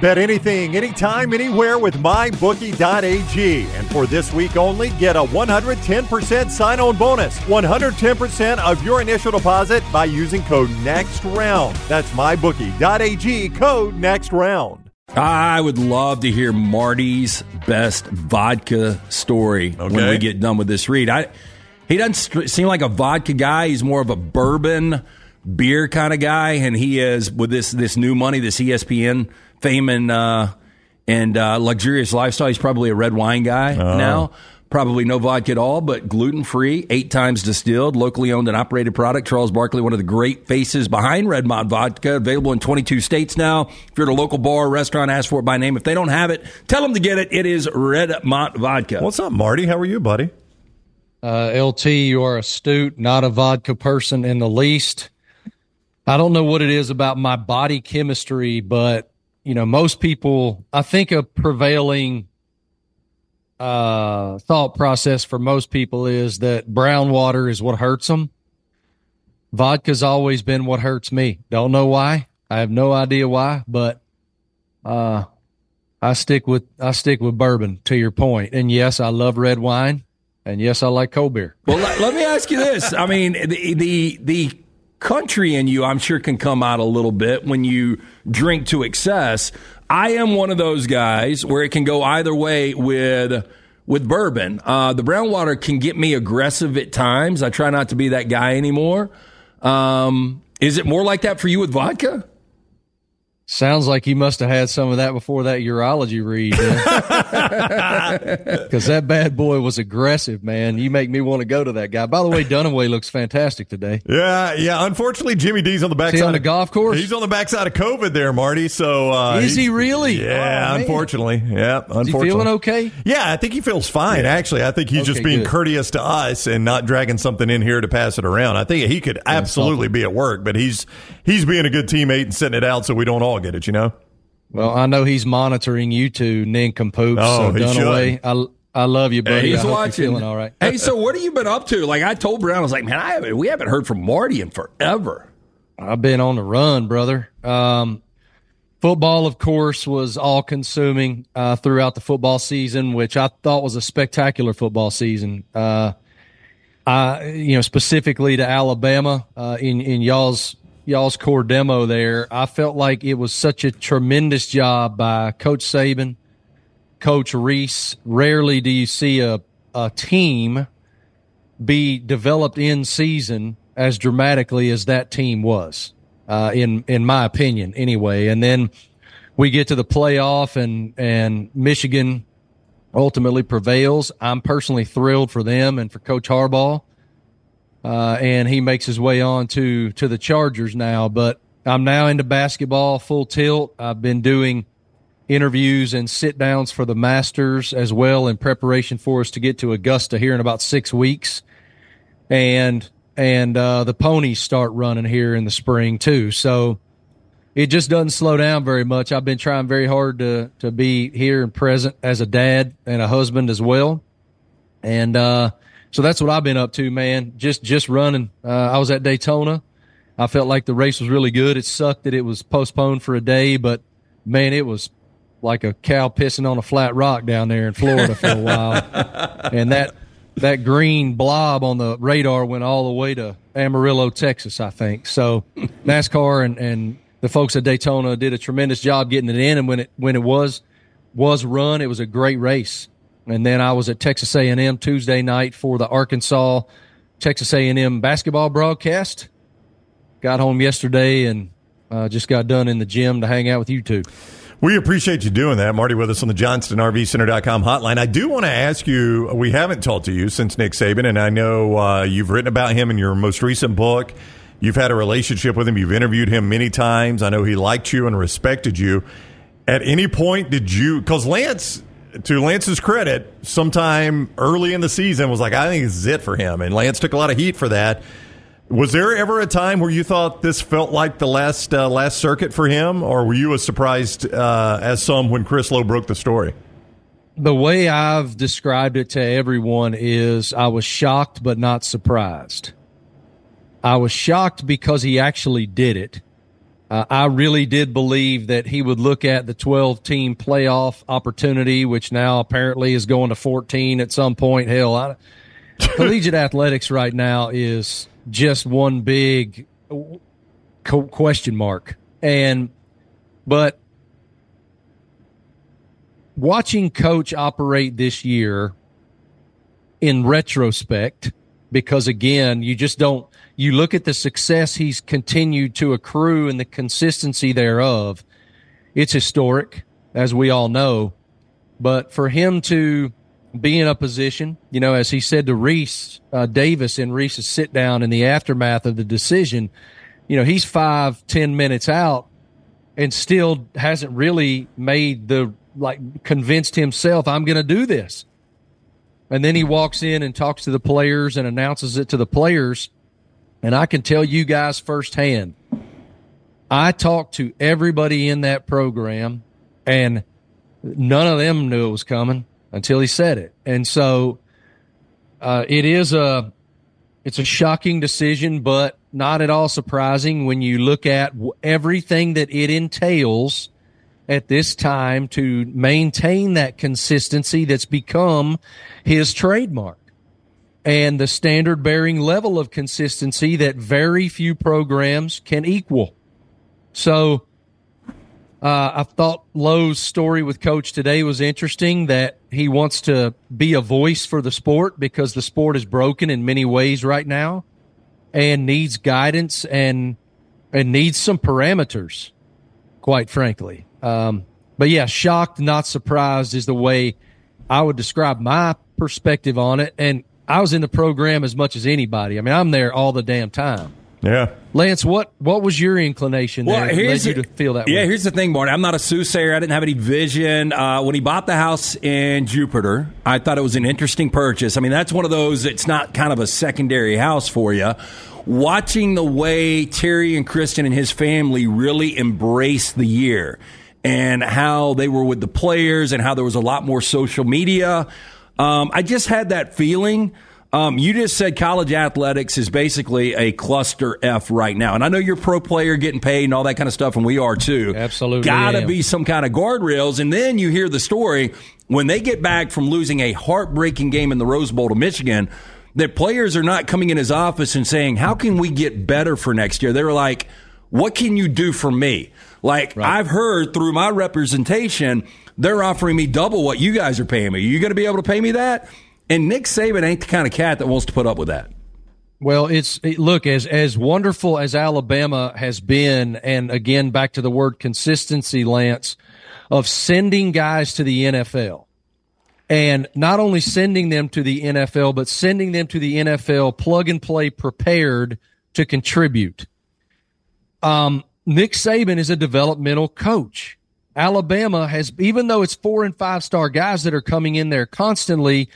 Bet anything, anytime, anywhere with mybookie.ag. And for this week only, get a 110% sign on bonus. 110% of your initial deposit by using code NEXTROUND. That's mybookie.ag, code NEXTROUND. I would love to hear Marty's best vodka story Okay. when we get done with this read. I, he doesn't seem like a vodka guy. He's more of a bourbon beer kind of guy, and he is with this this new money, this ESPN fame and uh, and uh, luxurious lifestyle. He's probably a red wine guy now. Probably no vodka at all, but gluten free, eight times distilled, locally owned and operated product. Charles Barkley, one of the great faces behind Redmont Vodka, available in 22 states now. If you're at a local bar or restaurant, ask for it by name. If they don't have it, tell them to get it. It is Redmont Vodka. What's up, Marty? How are you, buddy? Uh, LT, you are astute, not a vodka person in the least. I don't know what it is about my body chemistry, but you know, most people, I think a prevailing uh, thought process for most people is that brown water is what hurts them. Vodka's always been what hurts me. Don't know why. I have no idea why, but uh, I stick with I stick with bourbon. To your point, and yes, I love red wine, and yes, I like cold beer. Well, let, me ask you this. I mean, the, the the country in you, I'm sure, can come out a little bit when you drink to excess. I am one of those guys where it can go either way with with bourbon. Uh, the brown water can get me aggressive at times. I try not to be that guy anymore. Um, is it more like that for you with vodka? Sounds like you must have had some of that before that urology read. Because that bad boy was aggressive, man. You make me want to go to that guy. By the way, Dunaway looks fantastic today. Yeah, yeah. Unfortunately, Jimmy D's on the backside. On the of- golf course? He's on the backside of COVID there, Marty. So uh, Is he really? Yeah, Oh, unfortunately. Yeah, Is he unfortunately. feeling okay? Yeah, I think he feels fine. Actually, I think he's just being good. courteous to us and not dragging something in here to pass it around. I think he could absolutely be at work, but he's he's being a good teammate and sitting it out so we don't all get it. You know. Well, I know he's monitoring you two nincompoops. Oh, so he Dunaway, I, I love you, buddy. He's I hope watching. you're feeling all right. Hey, so what have you been up to? Like I told Brown, I was like, man, I haven't, we haven't heard from Marty in forever. I've been on the run, brother. Um, football, of course, was all consuming uh, throughout the football season, which I thought was a spectacular football season. Uh, I, you know, specifically to Alabama uh, in in y'all's y'all's core demo there, I felt like it was such a tremendous job by Coach Saban, Coach Rees. Rarely do you see a a team be developed in season as dramatically as that team was, uh, in in my opinion, anyway. And then we get to the playoff, and and Michigan ultimately prevails. I'm personally thrilled for them and for Coach Harbaugh, uh, and he makes his way on to to the Chargers now. But I'm now into basketball full tilt. I've been doing interviews and sit downs for the Masters as well in preparation for us to get to Augusta here in about six weeks, and and uh, the ponies start running here in the spring too. So it just doesn't slow down very much. I've been trying very hard to to be here and present as a dad and a husband as well, and uh, so that's what I've been up to, man. Just just running. Uh, I was at Daytona. I felt like the race was really good. It sucked that it was postponed for a day, but man, it was like a cow pissing on a flat rock down there in Florida for a while. And that that green blob on the radar went all the way to Amarillo, Texas, I think. So NASCAR and, and the folks at Daytona did a tremendous job getting it in. And when it when it was was run, it was a great race. And then I was at Texas A&M Tuesday night for the Arkansas Texas A&M basketball broadcast. Got home yesterday and uh, just got done in the gym to hang out with you two. We appreciate you doing that, Marty, with us on the JohnstonRVCenter.com hotline. I do want to ask you, we haven't talked to you since Nick Saban, and I know uh, you've written about him in your most recent book. You've had a relationship with him. You've interviewed him many times. I know he liked you and respected you. At any point, did you, because Lance, to Lance's credit, sometime early in the season was like, I think this is it for him. And Lance took a lot of heat for that. Was there ever a time where you thought this felt like the last uh, last circuit for him, or were you as surprised uh, as some when Chris Low broke the story? The way I've described it to everyone is I was shocked but not surprised. I was shocked because he actually did it. Uh, I really did believe that he would look at the 12 team playoff opportunity, which now apparently is going to 14 at some point. Hell, I, collegiate athletics right now is just one big question mark. And, but watching coach operate this year in retrospect, because again, you just don't, you look at the success he's continued to accrue and the consistency thereof. It's historic, as we all know. But for him to be in a position, you know, as he said to Rece uh, Davis in Rece's sit down in the aftermath of the decision, you know, he's five, ten minutes out and still hasn't really made the, like, convinced himself, I'm going to do this. And then he walks in and talks to the players and announces it to the players. And I can tell you guys firsthand, I talked to everybody in that program and none of them knew it was coming until he said it. And so uh, it is a it's a shocking decision, but not at all surprising when you look at everything that it entails at this time to maintain that consistency that's become his trademark and the standard bearing level of consistency that very few programs can equal. So, uh, I thought Low's story with coach today was interesting that he wants to be a voice for the sport because the sport is broken in many ways right now and needs guidance and, and needs some parameters, quite frankly. Um, but yeah, shocked, not surprised is the way I would describe my perspective on it. And I was in the program as much as anybody. I mean, I'm there all the damn time. Yeah. Lance, what what was your inclination well, there here's led you to feel that yeah, way? here's the thing, Marty. I'm not a soothsayer. I didn't have any vision. Uh, when he bought the house in Jupiter, I thought it was an interesting purchase. I mean, that's one of those, it's not kind of a secondary house for you. Watching the way Terry and Kristen and his family really embraced the year and how they were with the players and how there was a lot more social media. Um, I just had that feeling. Um, you just said college athletics is basically a cluster F right now. And I know you're a pro player getting paid and all that kind of stuff, and we are too. Absolutely. Gotta be some kind of guardrails. And then you hear the story when they get back from losing a heartbreaking game in the Rose Bowl to Michigan, that players are not coming in his office and saying, How can we get better for next year? They were like, What can you do for me? Like, right. I've heard through my representation, they're offering me double what you guys are paying me. Are you going to be able to pay me that? And Nick Saban ain't the kind of cat that wants to put up with that. Well, it's it, look as as wonderful as Alabama has been, and again back to the word consistency, Lance, of sending guys to the NFL, and not only sending them to the NFL, but sending them to the NFL plug and play prepared to contribute. Um, Nick Saban is a developmental coach. Alabama has, even though it's four and five star guys that are coming in there constantly,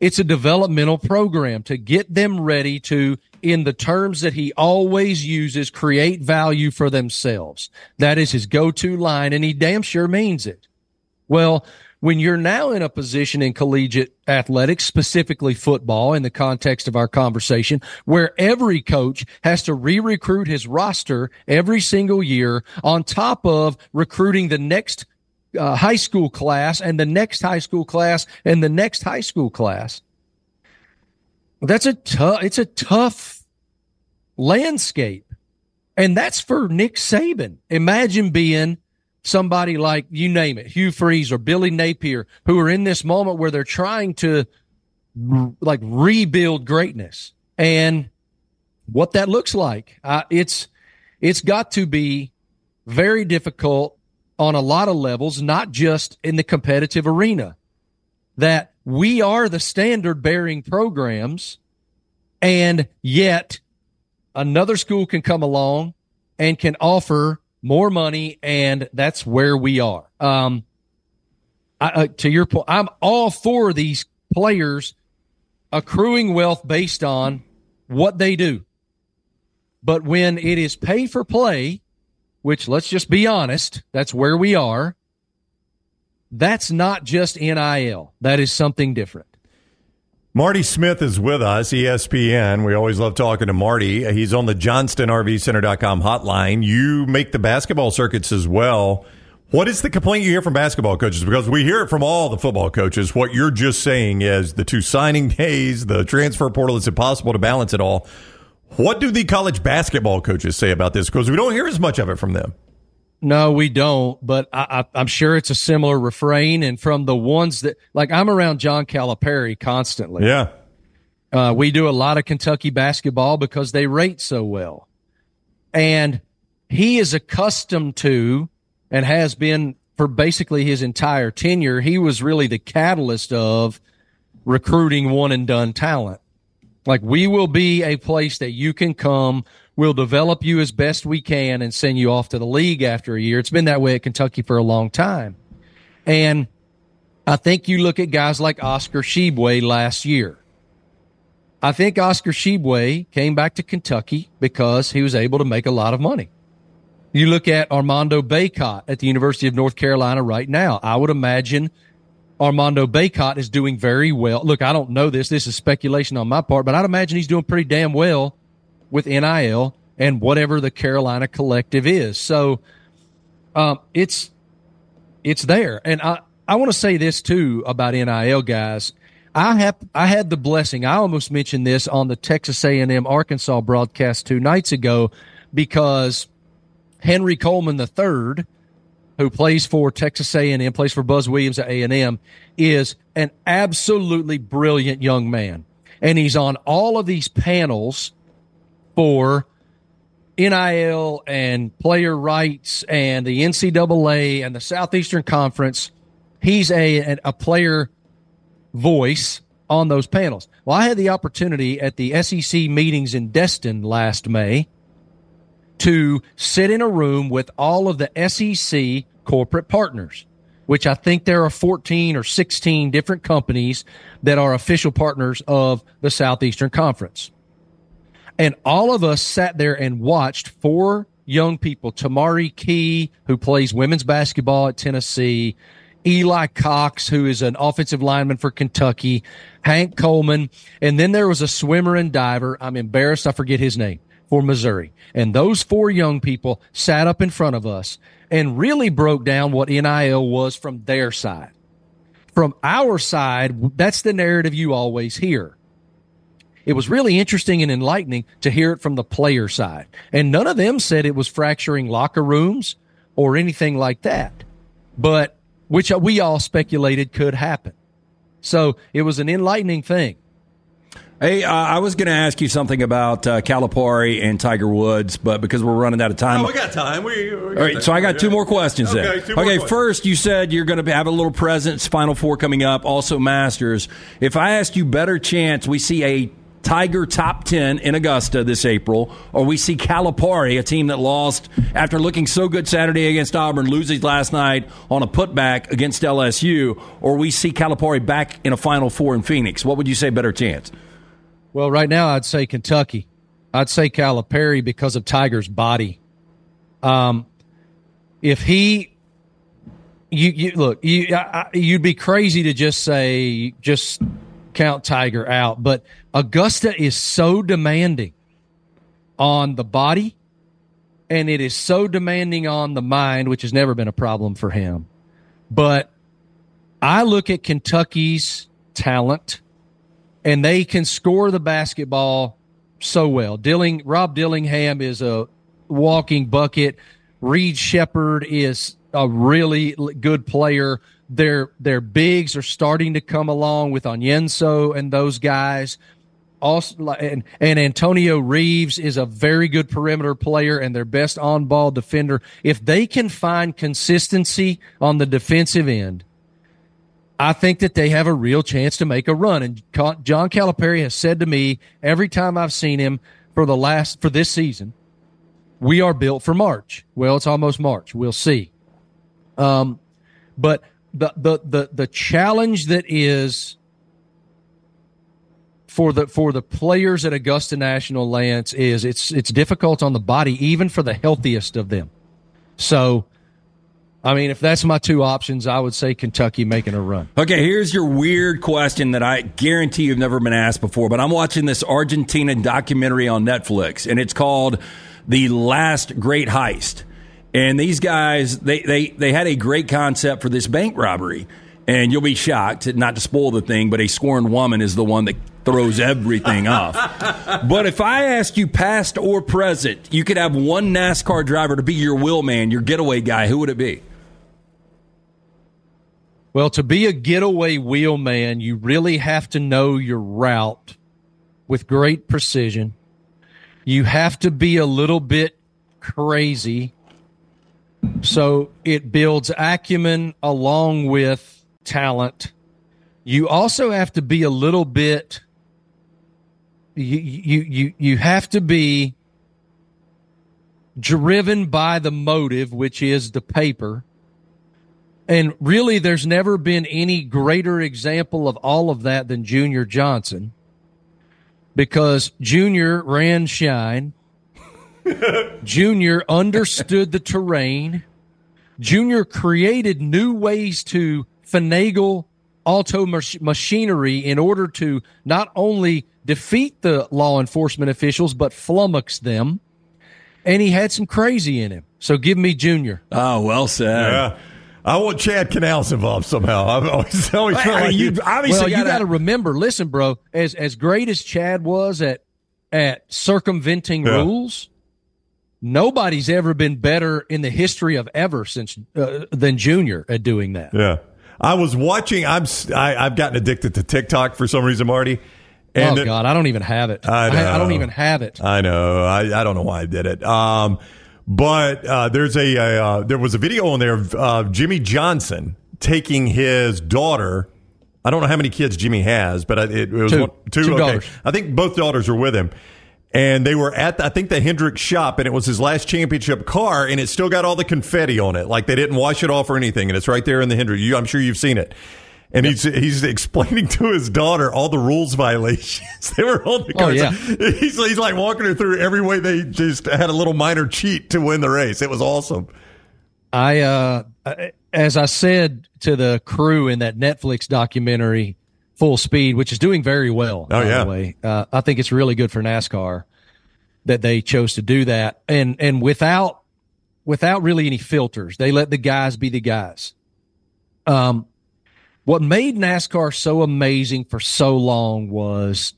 it's a developmental program to get them ready to, in the terms that he always uses, create value for themselves. That is his go to line, and he damn sure means it. Well, when you're now in a position in collegiate athletics, specifically football in the context of our conversation, where every coach has to re-recruit his roster every single year on top of recruiting the next uh, high school class and the next high school class and the next high school class. That's a tough, it's a tough landscape. And that's for Nick Saban. Imagine being somebody like you name it, Hugh Freeze or Billy Napier, who are in this moment where they're trying to like rebuild greatness and what that looks like. Uh, it's, it's got to be very difficult on a lot of levels, not just in the competitive arena that we are the standard bearing programs and yet another school can come along and can offer more money, and that's where we are. Um, I, uh, to your point, I'm all for these players accruing wealth based on what they do. But when it is pay for play, which let's just be honest, that's where we are. That's not just NIL. That is something different. Marty Smith is with us, ESPN. We always love talking to Marty. He's on the JohnstonRVCenter.com hotline. You make the basketball circuits as well. What is the complaint you hear from basketball coaches? Because we hear it from all the football coaches. What you're just saying is the two signing days, the transfer portal, it's impossible to balance it all. What do the college basketball coaches say about this? Because we don't hear as much of it from them. No, we don't. But I, I, am sure it's a similar refrain. And from the ones that, like, I'm around John Calipari constantly. Yeah. Uh, we do a lot of Kentucky basketball because they rate so well. And he is accustomed to and has been for basically his entire tenure. He was really the catalyst of recruiting one and done talent. Like, we will be a place that you can come We'll develop you as best we can and send you off to the league after a year. It's been that way at Kentucky for a long time. And I think you look at guys like Oscar Tshiebwe last year. I think Oscar Tshiebwe came back to Kentucky because he was able to make a lot of money. You look at Armando Bacot at the University of North Carolina right now. I would imagine Armando Bacot is doing very well. Look, I don't know this. This is speculation on my part, but I'd imagine he's doing pretty damn well with NIL and whatever the Carolina collective is. So um, it's it's there, and I I want to say this too about NIL guys. I have I had the blessing. I almost mentioned this on the Texas A&M Arkansas broadcast two nights ago because Henry Coleman III, who plays for Texas A&M, plays for Buzz Williams at A&M, is an absolutely brilliant young man, and he's on all of these panels for NIL and player rights and the NCAA and the Southeastern Conference. He's a, a player voice on those panels. Well, I had the opportunity at the SEC meetings in Destin last May to sit in a room with all of the SEC corporate partners, which I think there are 14 or 16 different companies that are official partners of the Southeastern Conference. And all of us sat there and watched four young people, Tamari Key, who plays women's basketball at Tennessee, Eli Cox, who is an offensive lineman for Kentucky, Hank Coleman, and then there was a swimmer and diver. I'm embarrassed, I forget his name for Missouri. And those four young people sat up in front of us and really broke down what NIL was from their side. From our side, that's the narrative you always hear it was really interesting and enlightening to hear it from the player side. And none of them said it was fracturing locker rooms or anything like that, but which we all speculated could happen. So it was an enlightening thing. Hey, uh, I was going to ask you something about uh, Calipari and Tiger Woods, but because we're running out of time, oh, we got time. We, we got all right, so I got two more questions. Okay, then. okay. Questions. First, you said you're going to have a little presence, Final Four coming up, also Masters. If I asked you, better chance we see a Tiger top 10 in Augusta this April, or we see Calipari, a team that lost after looking so good Saturday against Auburn, loses last night on a putback against LSU, or we see Calipari back in a Final Four in Phoenix. What would you say better chance? Well, right now I'd say Kentucky. I'd say Calipari because of Tiger's body. Um, if he you, you look you I, you'd be crazy to just say just count Tiger out, but Augusta is so demanding on the body and it is so demanding on the mind, which has never been a problem for him. But I look at Kentucky's talent and they can score the basketball so well. Dilling, Rob Dillingham is a walking bucket. Reed Sheppard is a really good player. Their their bigs are starting to come along with Onyenso and those guys. Also, and, and Antonio Reeves is a very good perimeter player and their best on ball defender. If they can find consistency on the defensive end, I think that they have a real chance to make a run. And John Calipari has said to me every time I've seen him for the last, for this season, we are built for March. Well, it's almost March. We'll see. Um, but the, the, the, the challenge that is for the for the players at Augusta National Lance is it's it's difficult on the body even for the healthiest of them. So I mean, if that's my two options, I would say Kentucky making a run. Okay, here's your weird question that I guarantee you've never been asked before, but I'm watching this Argentina documentary on Netflix, and it's called The Last Great Heist. And these guys, they, they, they had a great concept for this bank robbery. And you'll be shocked, not to spoil the thing, but a scorned woman is the one that throws everything off. But if I ask you past or present, you could have one NASCAR driver to be your wheel man, your getaway guy, who would it be? Well, to be a getaway wheelman, you really have to know your route with great precision. You have to be a little bit crazy. So it builds acumen along with talent. You also have to be a little bit you you you, you have to be driven by the motive, which is the paper and really, there's never been any greater example of all of that than Junior Johnson because Junior ran shine. Junior understood the terrain. Junior created new ways to finagle auto mach- machinery in order to not only defeat the law enforcement officials, but flummox them. And he had some crazy in him. So give me Junior. Oh, well said. Yeah. I want Chad Knaus involved somehow. I've always, always felt like you obviously well, you gotta- got to remember. Listen, bro, as as great as Chad was at at circumventing Yeah. rules, nobody's ever been better in the history of ever since uh, than Junior at doing that. Yeah. I was watching. I'm. I, have gotten addicted to TikTok for some reason, Marty. oh it- God, I don't even have it. I I, don't even have it. I know. I, I don't know why I did it. Um, but uh, there's a, a uh, there was a video on there of uh, Jimmie Johnson taking his daughter. I don't know how many kids Jimmie has, but it, it was Two. two. Two okay. daughters. I think both daughters are with him. And they were at, I think, the Hendricks shop, and it was his last championship car, and it still got all the confetti on it. Like they didn't wash it off or anything, and it's right there in the Hendricks. You, I'm sure you've seen it. And he's he's explaining to his daughter all the rules violations. they were on the Oh, yeah. He's, he's like walking her through every way they just had a little minor cheat to win the race. It was awesome. I, uh, as I said to the crew in that Netflix documentary, Full Speed, which is doing very well. Oh, by yeah. the way, uh, I think it's really good for NASCAR that they chose to do that, and and without without really any filters, they let the guys be the guys. Um, what made NASCAR so amazing for so long was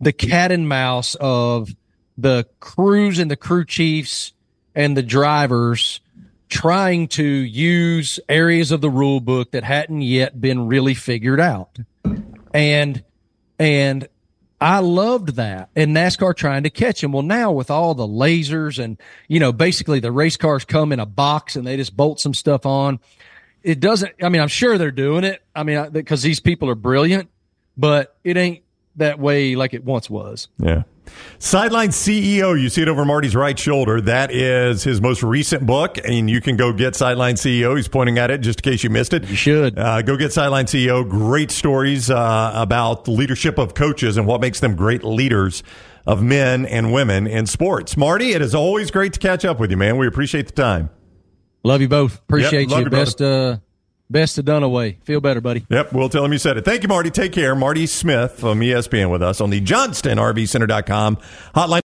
the cat and mouse of the crews and the crew chiefs and the drivers trying to use areas of the rule book that hadn't yet been really figured out. And and I loved that. And NASCAR trying to catch him. Well, now with all the lasers and, you know, basically the race cars come in a box and they just bolt some stuff on. It doesn't, I mean, I'm sure they're doing it. I mean, because these people are brilliant, but it ain't that way like it once was. Yeah. Sideline CEO, you see it over Marty's right shoulder. That is his most recent book, and you can go get Sideline CEO. He's pointing at it just in case you missed it. You should. Uh, go get Sideline CEO. Great stories uh, about the leadership of coaches and what makes them great leaders of men and women in sports. Marty, it is always great to catch up with you, man. We appreciate the time. Love you both. Appreciate love you. you, best, uh, best of Dunaway. Feel better, buddy. Yep, we'll tell him you said it. Thank you, Marty. Take care. Marty Smith from ESPN with us on the JohnstonRVCenter.com hotline.